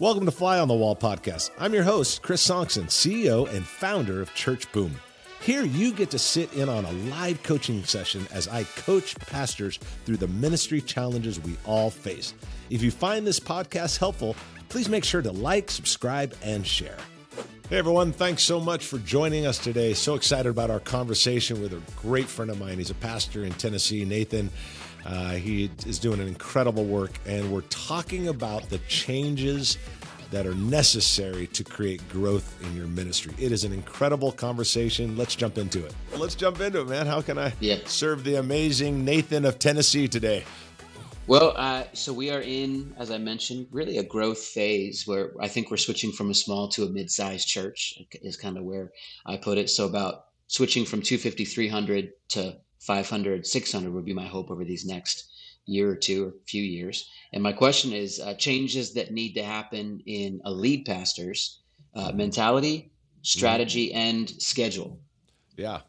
Welcome to Fly on the Wall podcast. I'm your host, Chris Sonksen, CEO and founder of Church Boom. Here, you get to sit in on a live coaching session as I coach pastors through the ministry challenges we all face. If you find this podcast helpful, please make sure to like, subscribe, and share. Hey everyone, thanks so much for joining us today. So excited about our conversation with a great friend of mine. He's a pastor in Tennessee, Nathan. Uh, he is doing an incredible work, and we're talking about the changes that are necessary to create growth in your ministry. It is an incredible conversation. Let's jump into it. Let's jump into it, man. How can I yeah. serve the amazing Nathan of Tennessee today? Well, uh, so we are in, as I mentioned, really a growth phase where I think we're switching from a small to a mid-sized church is kind of where I put it. So about switching from 250, 300 to 500, 600 would be my hope over these next year or two or few years. And my question is uh, changes that need to happen in a lead pastor's uh, mentality, strategy, mm-hmm. and schedule. Yeah.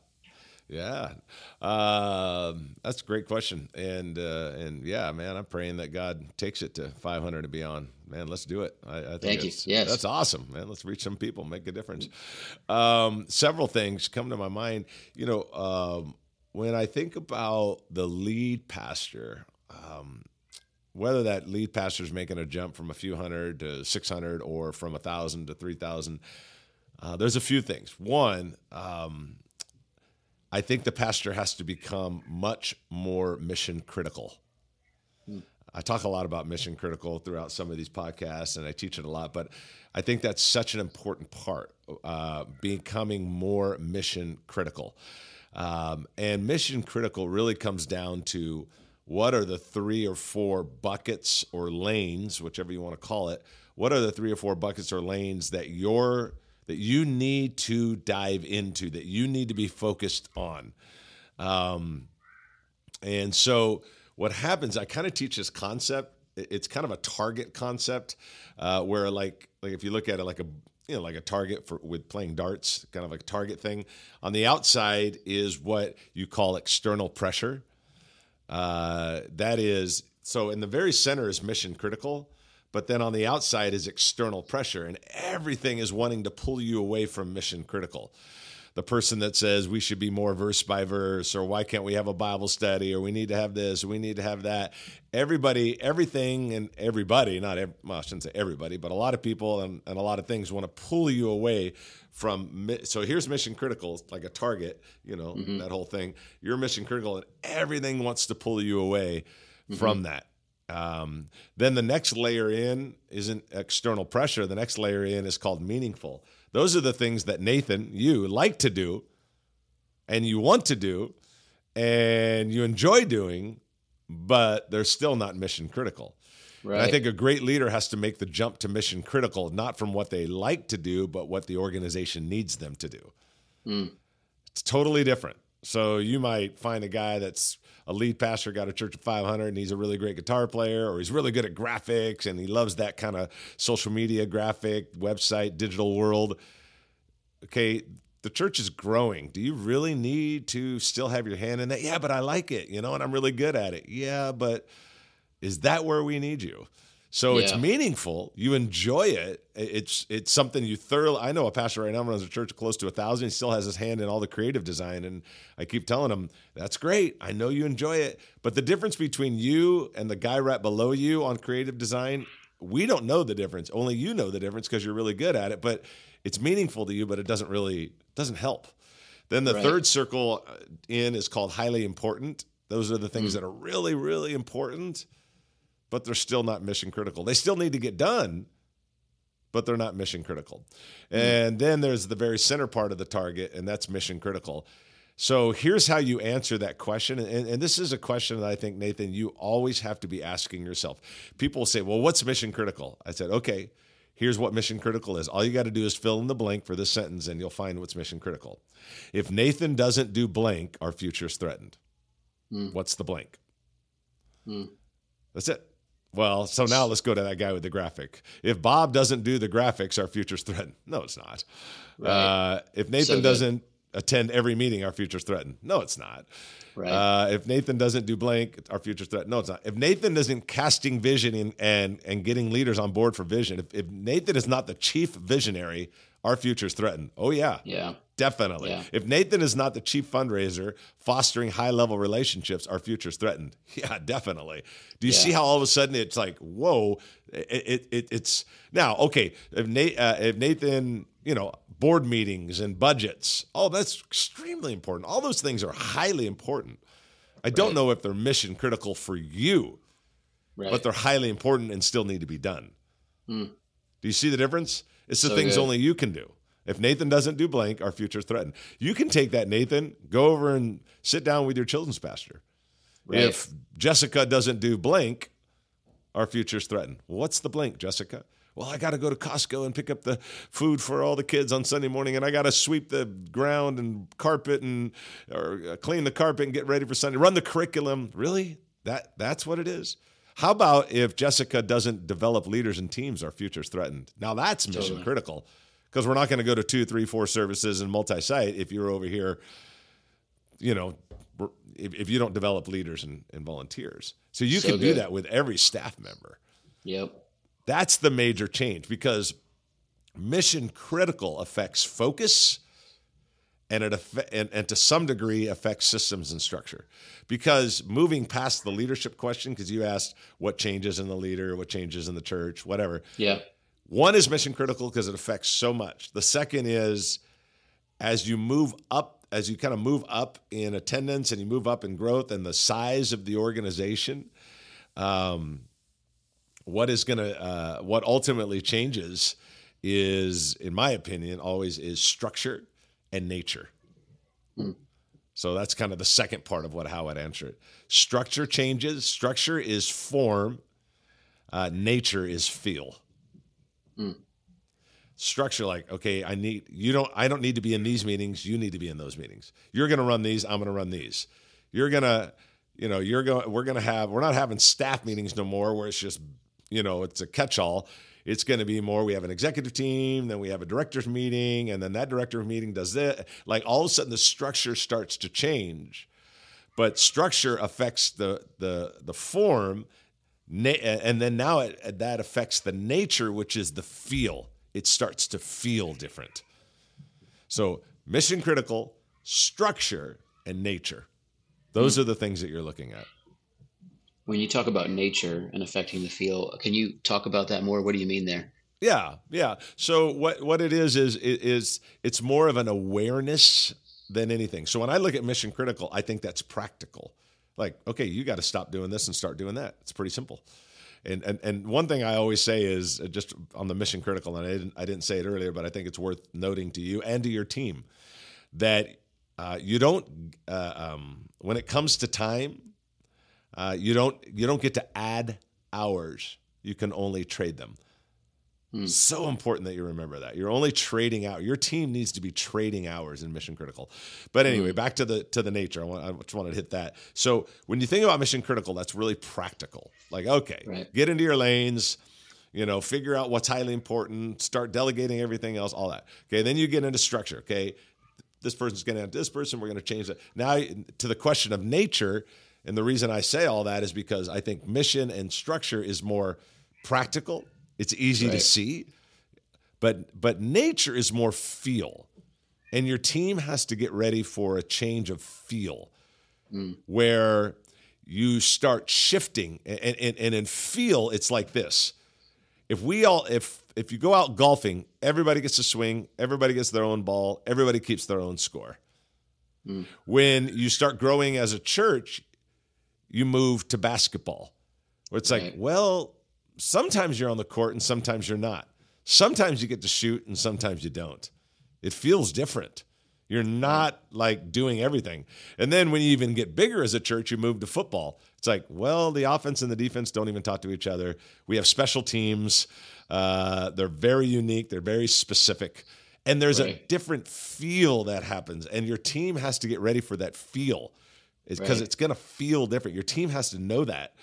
Yeah, um, that's a great question, and uh, and yeah, man, I'm praying that God takes it to 500 and beyond. Man, let's do it. I, I think Thank you. Yes, that's awesome, man. Let's reach some people, make a difference. Um, several things come to my mind. You know, um, when I think about the lead pastor, um, whether that lead pastor is making a jump from a few hundred to 600 or from a thousand to 3,000, uh, there's a few things. One, um, I think the pastor has to become much more mission critical. Hmm. I talk a lot about mission critical throughout some of these podcasts, and I teach it a lot. But I think that's such an important part, uh, becoming more mission critical. Um, and mission critical really comes down to what are the three or four buckets or lanes, whichever you want to call it. What are the three or four buckets or lanes that you're that you need to dive into, that you need to be focused on? Um, and so, what happens? I kind of teach this concept. It's kind of a target concept, uh, where like like if you look at it like a you know like a target for with playing darts kind of like a target thing on the outside is what you call external pressure. Uh, that is so in the very center is mission critical but then on the outside is external pressure and everything is wanting to pull you away from mission critical the person that says we should be more verse by verse or why can't we have a bible study or we need to have this or we need to have that everybody everything and everybody not every, well, i shouldn't say everybody but a lot of people and, and a lot of things want to pull you away from so here's mission critical like a target you know mm-hmm. that whole thing you're mission critical and everything wants to pull you away mm-hmm. from that um, then the next layer in isn't external pressure the next layer in is called meaningful those are the things that Nathan, you like to do and you want to do and you enjoy doing, but they're still not mission critical. Right. I think a great leader has to make the jump to mission critical, not from what they like to do, but what the organization needs them to do. Mm. It's totally different. So you might find a guy that's a lead pastor got a church of 500 and he's a really great guitar player or he's really good at graphics and he loves that kind of social media graphic website digital world. Okay the church is growing. Do you really need to still have your hand in that? Yeah but i like it you know and i'm really good at it. Yeah but is that where we need you so yeah. it's meaningful. You enjoy it. It's it's something you thoroughly. I know a pastor right now runs a church close to a thousand. He still has his hand in all the creative design, and I keep telling him that's great. I know you enjoy it, but the difference between you and the guy right below you on creative design, we don't know the difference. Only you know the difference because you're really good at it. But it's meaningful to you, but it doesn't really doesn't help. Then the right. third circle uh, in is called highly important. Those are the things mm. that are really really important but they're still not mission critical. They still need to get done, but they're not mission critical. And then there's the very center part of the target, and that's mission critical. So here's how you answer that question. And, and, this is a question that I think, Nathan, you always have to be asking yourself. People say, well, what's mission critical? I said, okay, here's what mission critical is. All you got to do is fill in the blank for this sentence, and you'll find what's mission critical. If Nathan doesn't do blank, our future is threatened. Mm. What's the blank? Mm. That's it. Well, so now let's go to that guy with the graphic. If Bob doesn't do the graphics, our future's threatened. No, it's not. Right. Uh, if Nathan so doesn't attend every meeting, our future's threatened. No, it's not. Right. Uh, if Nathan doesn't do blank, our future's threatened. No, it's not. If Nathan isn't casting vision in, and and getting leaders on board for vision, if, if Nathan is not the chief visionary, our future's threatened. Oh yeah, yeah, definitely. Yeah. If Nathan is not the chief fundraiser, fostering high level relationships, our future's threatened. Yeah, definitely. Do you Yeah. see how all of a sudden it's like, whoa, it, it, it it's now okay. If Nate, uh, if Nathan, you know, board meetings and budgets, oh, that's extremely important. All those things are highly important. I don't Right. know if they're mission critical for you, right. but they're highly important and still need to be done. Hmm. Do you see the difference? It's the So things good. only you can do. If Nathan doesn't do blank, our future's threatened. You can take that, Nathan, go over and sit down with your children's pastor. Right. If Jessica doesn't do blank, our future's threatened. What's the blank, Jessica? Well, I got to go to Costco and pick up the food for all the kids on Sunday morning, and I got to sweep the ground and carpet and or uh, clean the carpet and get ready for Sunday. Run the curriculum. Really? That that's what it is. How about if Jessica doesn't develop leaders and teams, our future's threatened. Now that's mission Totally. critical because we're not going to go to two, three, four services and multi-site if you're over here you know, if, if you don't develop leaders and, and volunteers. So you So can do that with every staff member. yep. That's the major change because mission critical affects focus and it and, and to some degree affects systems and structure. Because moving past the leadership question, because you asked what changes in the leader, what changes in the church, whatever. Yeah. One is mission critical because it affects so much. The second is as you move up, as you kind of move up in attendance and you move up in growth and the size of the organization, um, what is going to, uh, what ultimately changes is, in my opinion, always is structure and nature. So that's kind of the second part of what how I'd answer it. Structure changes. Structure is form. Uh, nature is feel structure like okay i need you don't i don't need to be in these meetings you need to be in those meetings you're going to run these i'm going to run these you're going to you know you're going we're going to have we're not having staff meetings no more where it's just you know it's a catch-all. It's going to be more we have an executive team then we have a directors meeting and then that director meeting does that like all of a sudden the structure starts to change. But structure affects the the the form and then now it, that affects the nature which is the feel. It starts to feel different. So mission critical structure and nature. Those hmm. are the things that you're looking at When you talk about nature and affecting the feel, can you talk about that more? What do you mean there? Yeah, yeah. So what what it is is is it's more of an awareness than anything. So when I look at mission critical, I think that's practical. Like, okay, you got to stop doing this and start doing that. It's pretty simple. And and and one thing I always say is uh, just on the mission critical, and I didn't I didn't say it earlier, but I think it's worth noting to you and to your team that uh, you don't uh, um, when it comes to time, uh, you don't you don't get to add hours. You can only trade them. So important that you remember that. You're only trading out. Your team needs to be trading hours in mission critical. But anyway, back to the to the nature. I, want, I just wanted to hit that. So when you think about mission critical, that's really practical. Like, okay, Right. get into your lanes. You know, figure out what's highly important. Start delegating everything else. All that. Okay. Then you get into structure. Okay, this person's going to have this person. We're going to change that. Now to the question of nature, and the reason I say all that is because I think mission and structure is more practical. It's easy to see, but but nature is more feel, and your team has to get ready for a change of feel, mm. where you start shifting, and, and and in feel it's like this. If we all if if you go out golfing, everybody gets a swing, everybody gets their own ball, everybody keeps their own score. Mm. When you start growing as a church, you move to basketball. Where it's like, well, sometimes you're on the court and sometimes you're not. Sometimes you get to shoot and sometimes you don't. It feels different. You're not like doing everything. And then when you even get bigger as a church, you move to football. It's like, well, the offense and the defense don't even talk to each other. We have special teams. Uh, they're very unique. They're very specific. And there's a different feel that happens. And your team has to get ready for that feel because Right. it's going to feel different. Your team has to know that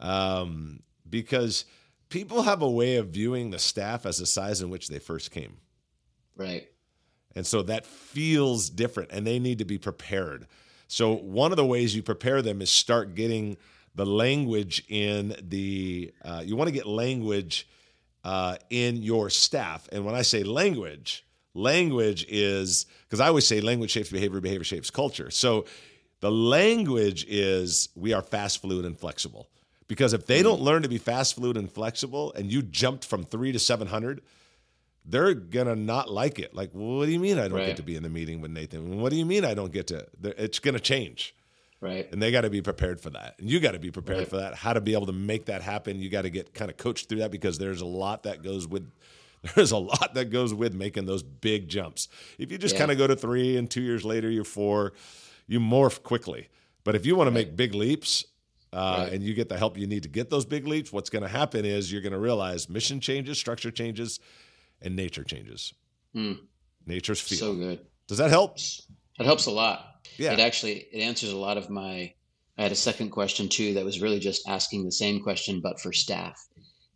um, because people have a way of viewing the staff as the size in which they first came. Right. And so that feels different and they need to be prepared. So one of the ways you prepare them is start getting the language in the, uh, you want to get language uh, in your staff. And when I say language, language is, because I always say language shapes behavior, behavior shapes culture. So the language is we are fast, fluid, and flexible. Because if they hmm. don't learn to be fast, fluid, and flexible, and you jumped from three to 700, they're gonna not like it. Like, well, what do you mean I don't Right. get to be in the meeting with Nathan? What do you mean I don't get to? It's gonna change, Right. and they got to be prepared for that. And you got to be prepared Right. for that. How to be able to make that happen? You got to get kind of coached through that because there's a lot that goes with. There's a lot that goes with making those big jumps. If you just Yeah. kind of go to three and two years later you're four, you morph quickly. But if you want to make big leaps, uh, Right. and you get the help you need to get those big leaps, what's going to happen is you're going to realize mission changes, structure changes, and nature changes. Hmm. Nature's feel. So good. Does that help? It helps a lot. Yeah. It actually it answers a lot of my. I had a second question too that was really just asking the same question but for staff,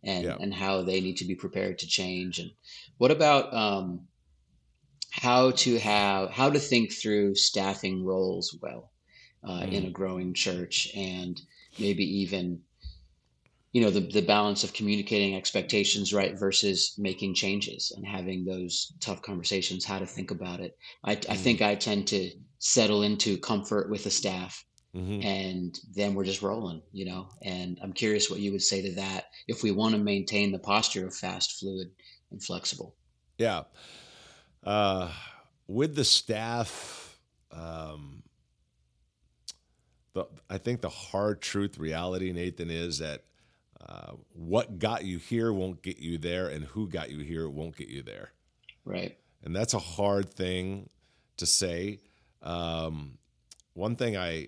and Yeah. and how they need to be prepared to change. And what about um, how to have how to think through staffing roles well uh, in Mm. a growing church, and maybe even you know the the balance of communicating expectations right versus making changes and having those tough conversations how to think about it i, I Mm. think i tend to settle into comfort with the staff hmm and then we're just rolling you know and i'm curious what you would say to that if we want to maintain the posture of fast fluid and flexible Yeah. Uh, with the staff, um, the I think the hard truth reality, Nathan, is that uh, what got you here won't get you there, and who got you here won't get you there. right and that's a hard thing to say. Um, one thing I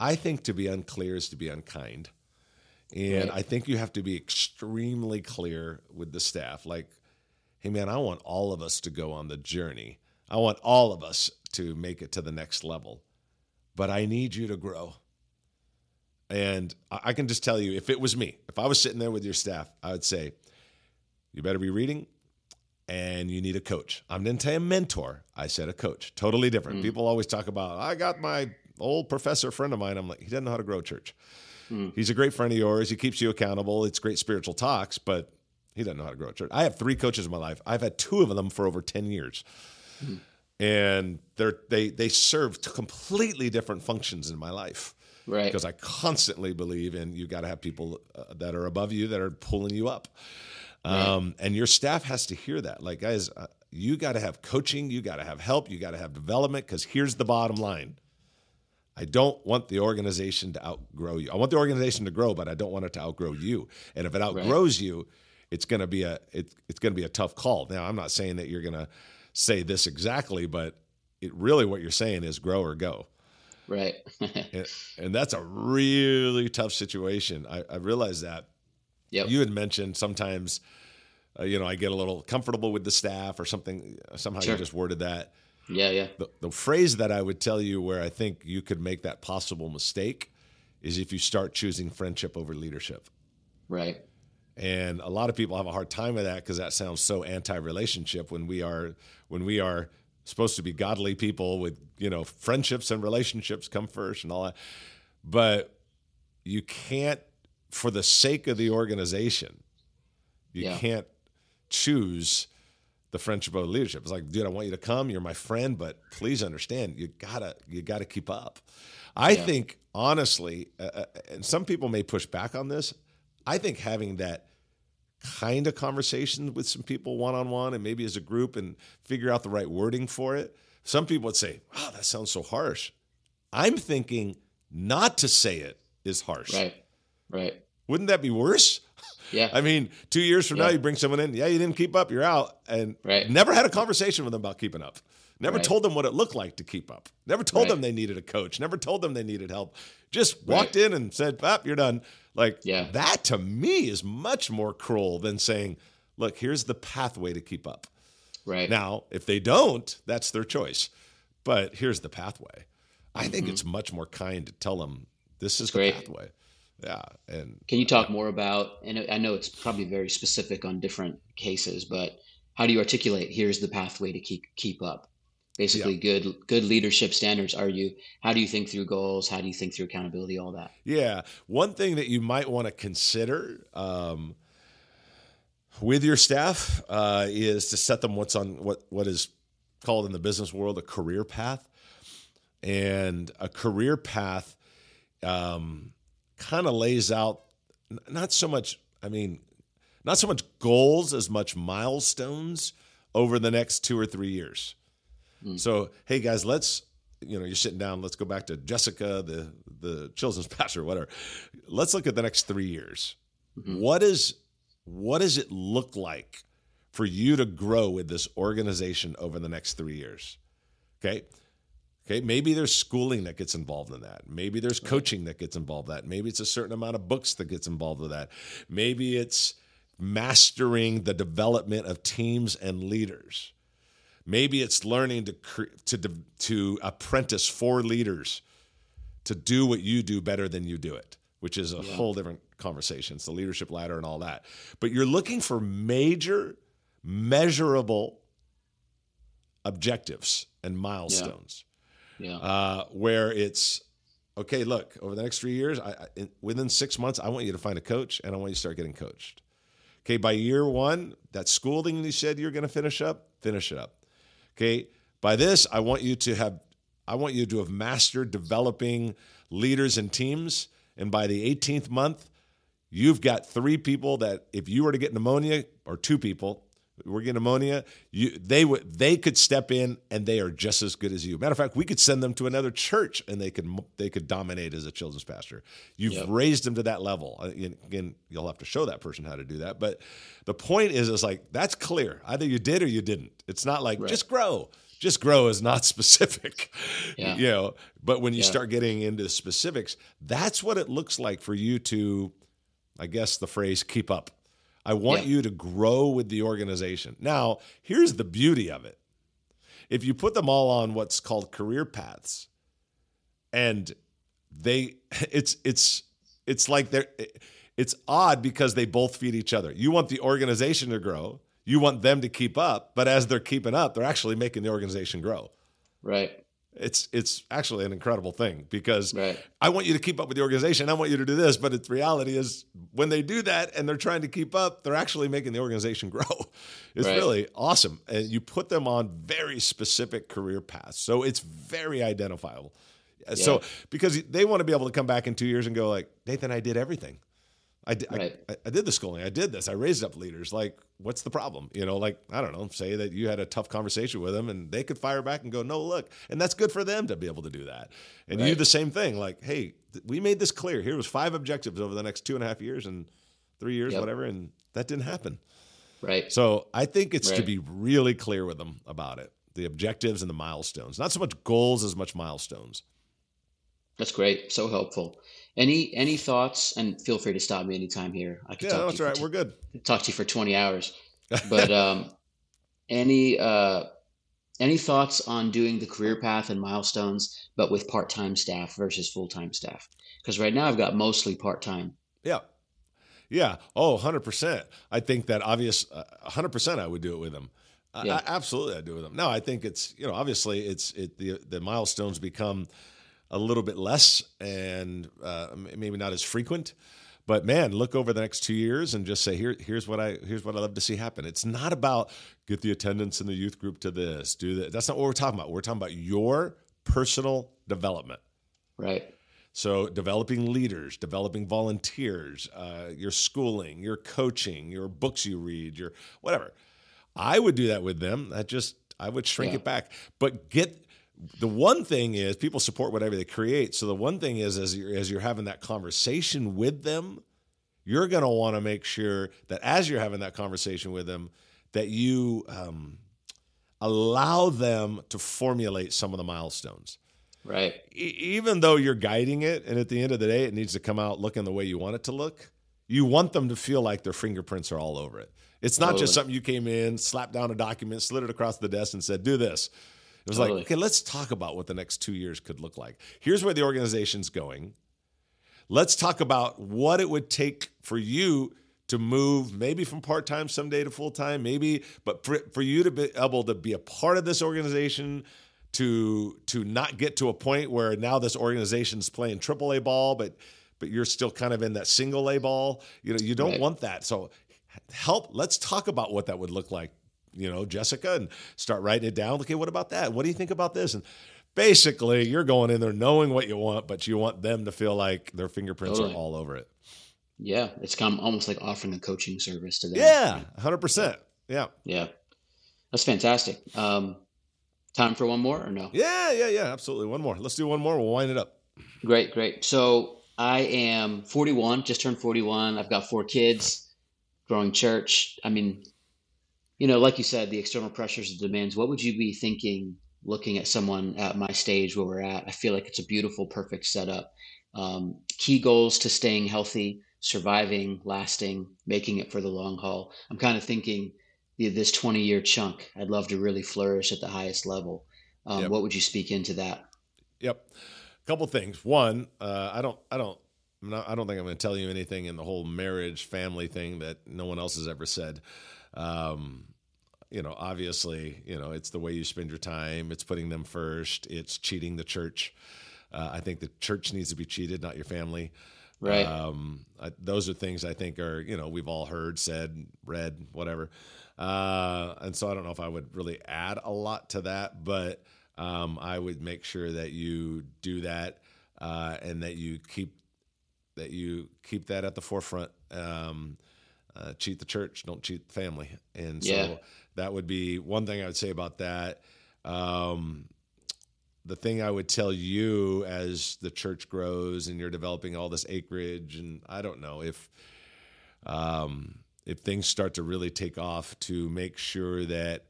I think to be unclear is to be unkind, and Right. I think you have to be extremely clear with the staff. Like, hey man, I want all of us to go on the journey. I want all of us to make it to the next level, but I need you to grow. And I can just tell you, if it was me, if I was sitting there with your staff, I would say, you better be reading and you need a coach. I didn't say a mentor. I said a coach. Totally different. Mm. People always talk about, I got my old professor friend of mine. I'm like, he doesn't know how to grow church. Mm. He's a great friend of yours. He keeps you accountable. It's great spiritual talks, but he doesn't know how to grow a church. I have three coaches in my life. I've had two of them for over 10 years. And they're, they, they serve completely different functions in my life right because I constantly believe in you got to have people uh, that are above you that are pulling you up. Um, and your staff has to hear that. Like, guys, uh, you got to have coaching, you got to have help, you got to have development because here's the bottom line. I don't want the organization to outgrow you. I want the organization to grow, but I don't want it to outgrow you. And if it outgrows you, it's going to be a it, it's going to be a tough call. Now, I'm not saying that you're going to say this exactly, but it really what you're saying is grow or go right and, and that's a really tough situation. I, I realize that. yep You had mentioned sometimes, uh, you know, I get a little comfortable with the staff or something. Somehow Sure. you just worded that. yeah yeah The, the phrase that I would tell you where I think you could make that possible mistake is if you start choosing friendship over leadership. right And a lot of people have a hard time with that because that sounds so anti-relationship when we are when we are supposed to be godly people with you know friendships and relationships come first and all that. But you can't, for the sake of the organization, you Yeah. can't choose the friendship over leadership. It's like, dude, I want you to come. You're my friend, but please understand, you gotta you gotta keep up. I Yeah. think honestly, uh, uh, and some people may push back on this. I think having that kind of conversation with some people one on one and maybe as a group and figure out the right wording for it. Some people would say, "Wow, that sounds so harsh." I'm thinking not to say it is harsh. right right Wouldn't that be worse? yeah I mean, two years from now, you bring someone in, yeah, you didn't keep up, you're out, and Right. never had a conversation with them about keeping up. Never Right. told them what it looked like to keep up. Never told Right. them they needed a coach. Never told them they needed help. Just walked in and said, "Pap, you're done." Like Yeah. that to me is much more cruel than saying, "Look, here's the pathway to keep up." right Now, if they don't, that's their choice. But here's the pathway. I think mm-hmm. it's much more kind to tell them this is the pathway. Yeah, and Can you talk more about, and I know it's probably very specific on different cases, but how do you articulate here's the pathway to keep keep up basically yeah. good good leadership standards are you how do you think through goals? How do you think through accountability? All that. Yeah. One thing that you might want to consider um, with your staff uh, is to set them what's on what what is called in the business world a career path. And a career path um, kind of lays out not so much i mean not so much goals as much milestones over the next two or three years mm. so hey guys let's you know you're sitting down let's go back to jessica the the children's pastor whatever let's look at the next three years mm-hmm. what is what does it look like for you to grow with this organization over the next three years? Okay. Okay, maybe there's schooling that gets involved in that. Maybe there's coaching that gets involved in that. Maybe it's a certain amount of books that gets involved with that. Maybe it's mastering the development of teams and leaders. Maybe it's learning to to to apprentice for leaders to do what you do better than you do it, which is a yeah. whole different conversation. It's the leadership ladder and all that. But you're looking for major, measurable objectives and milestones. Yeah. yeah. Uh, where it's okay. Look, over the next three years, I, I, within six months, I want you to find a coach, and I want you to start getting coached. Okay, by year one, that schooling you said you're going to finish up, finish it up. Okay, by this, I want you to have, I want you to have mastered developing leaders and teams, and by the 18th month, You've got three people that if you were to get pneumonia, or two people, we're getting pneumonia, you, they would they could step in and they are just as good as you. Matter of fact, we could send them to another church and they could they could dominate as a children's pastor. You've yep. raised them to that level. Again, you'll have to show that person how to do that. But the point is, is like that's clear. Either you did or you didn't. It's not like right. just grow. Just grow is not specific, yeah. you know. But when you yeah. start getting into specifics, that's what it looks like for you to I guess the phrase keep up. I want yeah. you to grow with the organization. Now, here's the beauty of it. If you put them all on what's called career paths and they it's it's it's like they're it's odd because they both feed each other. You want the organization to grow, you want them to keep up, but as they're keeping up, they're actually making the organization grow. Right it's it's actually an incredible thing because right. I want you to keep up with the organization. I want you to do this, but its reality is when they do that and they're trying to keep up, they're actually making the organization grow. It's right. really awesome, and you put them on very specific career paths, so it's very identifiable. Yeah. So because they want to be able to come back in two years and go like Nathan, I did everything. I did, right. I, I, did the schooling. I did this. I raised up leaders. Like, what's the problem? You know, like, I don't know, say that you had a tough conversation with them and they could fire back and go, no, look. And that's good for them to be able to do that. And right. you the same thing. Like, hey, th- we made this clear. Here was five objectives over the next two and a half years and three years, yep. whatever. And that didn't happen. Right. So I think it's right. to be really clear with them about it the objectives and the milestones, not so much goals as much milestones. That's great. So helpful. Any any thoughts? And feel free to stop me anytime here. I can yeah, talk that's to you right. We're good. Talk to you for twenty hours. But um, any uh, any thoughts on doing the career path and milestones, but with part time staff versus full time staff? Because right now I've got mostly part time. Yeah. Yeah. Oh, 100%. I think that obvious, uh, 100% I would do it with them. Yeah. I, absolutely, I do with them. No, I think it's you know obviously it's it the the milestones become a little bit less and uh, maybe not as frequent. But man, look over the next two years and just say, here, here's what I here's what I love to see happen. It's not about get the attendance in the youth group to this, do that. That's not what we're talking about. We're talking about your personal development. Right. So developing leaders, developing volunteers, uh, your schooling, your coaching, your books you read, your whatever. I would do that with them. I just I would shrink yeah. it back, but get the one thing is people support whatever they create. So the one thing is as you're as you're having that conversation with them, you're going to want to make sure that as you're having that conversation with them, that you um, allow them to formulate some of the milestones. Right. E- even though you're guiding it, and at the end of the day, it needs to come out looking the way you want it to look. You want them to feel like their fingerprints are all over it. It's not totally. just something you came in, slapped down a document, slid it across the desk, and said, "Do this." It was totally. like, okay, let's talk about what the next two years could look like. Here's where the organization's going. Let's talk about what it would take for you to move maybe from part time someday to full time, maybe, but for, for you to be able to be a part of this organization, to to not get to a point where now this organization's playing triple A ball, but but you're still kind of in that single A ball. You know, you don't right. want that. So help. Let's talk about what that would look like. You know, Jessica, and start writing it down. Okay, what about that? What do you think about this? And basically, you're going in there knowing what you want, but you want them to feel like their fingerprints totally. are all over it. Yeah, it's kind of almost like offering a coaching service to them. Yeah, hundred percent. Yeah, yeah, that's fantastic. Um, time for one more or no? Yeah, yeah, yeah, absolutely. One more. Let's do one more. We'll wind it up. Great, great. So I am 41, just turned 41. I've got four kids, growing church. I mean, you know, like you said, the external pressures and demands. What would you be thinking looking at someone at my stage where we're at? I feel like it's a beautiful, perfect setup. Um, key goals to staying healthy surviving, lasting, making it for the long haul. I'm kind of thinking this 20 year chunk, I'd love to really flourish at the highest level. Um, yep. What would you speak into that? Yep. A couple things. One, uh, I don't, I don't, not, I don't think I'm going to tell you anything in the whole marriage family thing that no one else has ever said. Um, you know, obviously, you know, it's the way you spend your time. It's putting them first. It's cheating the church. Uh, I think the church needs to be cheated, not your family. Right. Um, I, those are things I think are you know we've all heard, said, read, whatever. Uh, and so I don't know if I would really add a lot to that, but um, I would make sure that you do that uh, and that you keep that you keep that at the forefront. Um, uh, cheat the church, don't cheat the family, and so yeah. that would be one thing I would say about that. Um, the thing I would tell you as the church grows and you're developing all this acreage, and I don't know if um, if things start to really take off, to make sure that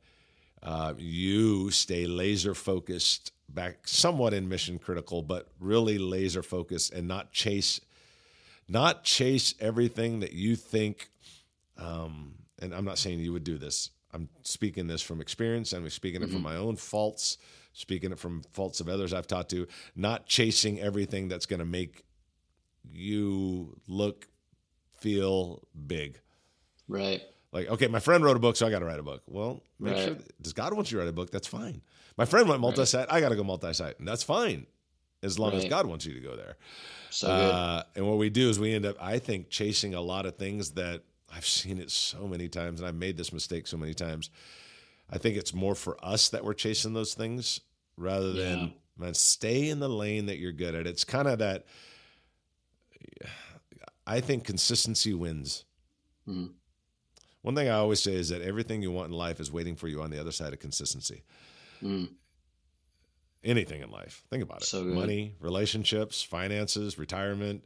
uh, you stay laser focused, back somewhat in mission critical, but really laser focused, and not chase not chase everything that you think. Um, and I'm not saying you would do this. I'm speaking this from experience. I'm speaking mm-hmm. it from mm-hmm. my own faults speaking it from faults of others I've talked to, not chasing everything that's going to make you look, feel big. Right. Like, okay, my friend wrote a book, so I got to write a book. Well, make right. sure, does God want you to write a book? That's fine. My friend went multi site, right. I got to go multi site, and that's fine as long right. as God wants you to go there. So uh, and what we do is we end up, I think, chasing a lot of things that I've seen it so many times, and I've made this mistake so many times. I think it's more for us that we're chasing those things rather than yeah. man, stay in the lane that you're good at. It's kind of that. I think consistency wins. Mm-hmm. One thing I always say is that everything you want in life is waiting for you on the other side of consistency. Mm. Anything in life, think about it: so money, relationships, finances, retirement,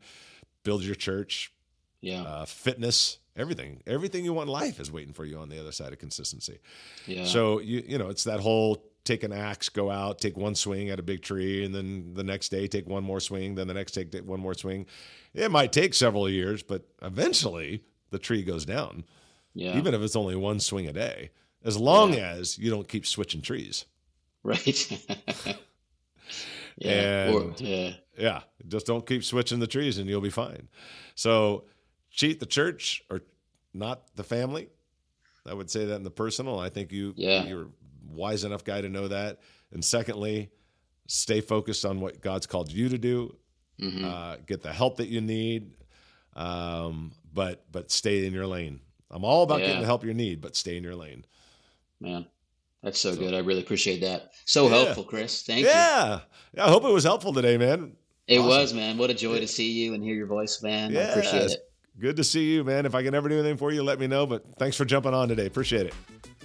build your church, yeah, uh, fitness everything everything you want in life is waiting for you on the other side of consistency yeah so you you know it's that whole take an axe, go out, take one swing at a big tree, and then the next day take one more swing, then the next day take one more swing. It might take several years, but eventually the tree goes down. Yeah. Even if it's only one swing a day, as long yeah. as you don't keep switching trees. Right. yeah. And or, yeah. Yeah. Just don't keep switching the trees and you'll be fine. So cheat the church or not the family. I would say that in the personal. I think you yeah. you're wise enough guy to know that. And secondly, stay focused on what God's called you to do. Mm-hmm. Uh, get the help that you need, um, but but stay in your lane. I'm all about yeah. getting the help you need, but stay in your lane. Man, that's so, so good. I really appreciate that. So yeah. helpful, Chris. Thank yeah. you. Yeah, I hope it was helpful today, man. It awesome. was, man. What a joy to see you and hear your voice, man. I appreciate it. Good to see you, man. If I can ever do anything for you, let me know. But thanks for jumping on today. Appreciate it.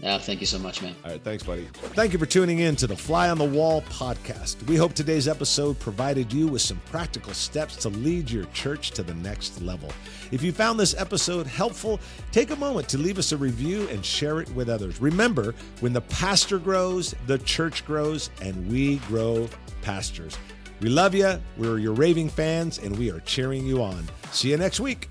Yeah, thank you so much, man. All right, thanks, buddy. Thank you for tuning in to the Fly on the Wall podcast. We hope today's episode provided you with some practical steps to lead your church to the next level. If you found this episode helpful, take a moment to leave us a review and share it with others. Remember, when the pastor grows, the church grows, and we grow pastors. We love you. We're your raving fans, and we are cheering you on. See you next week.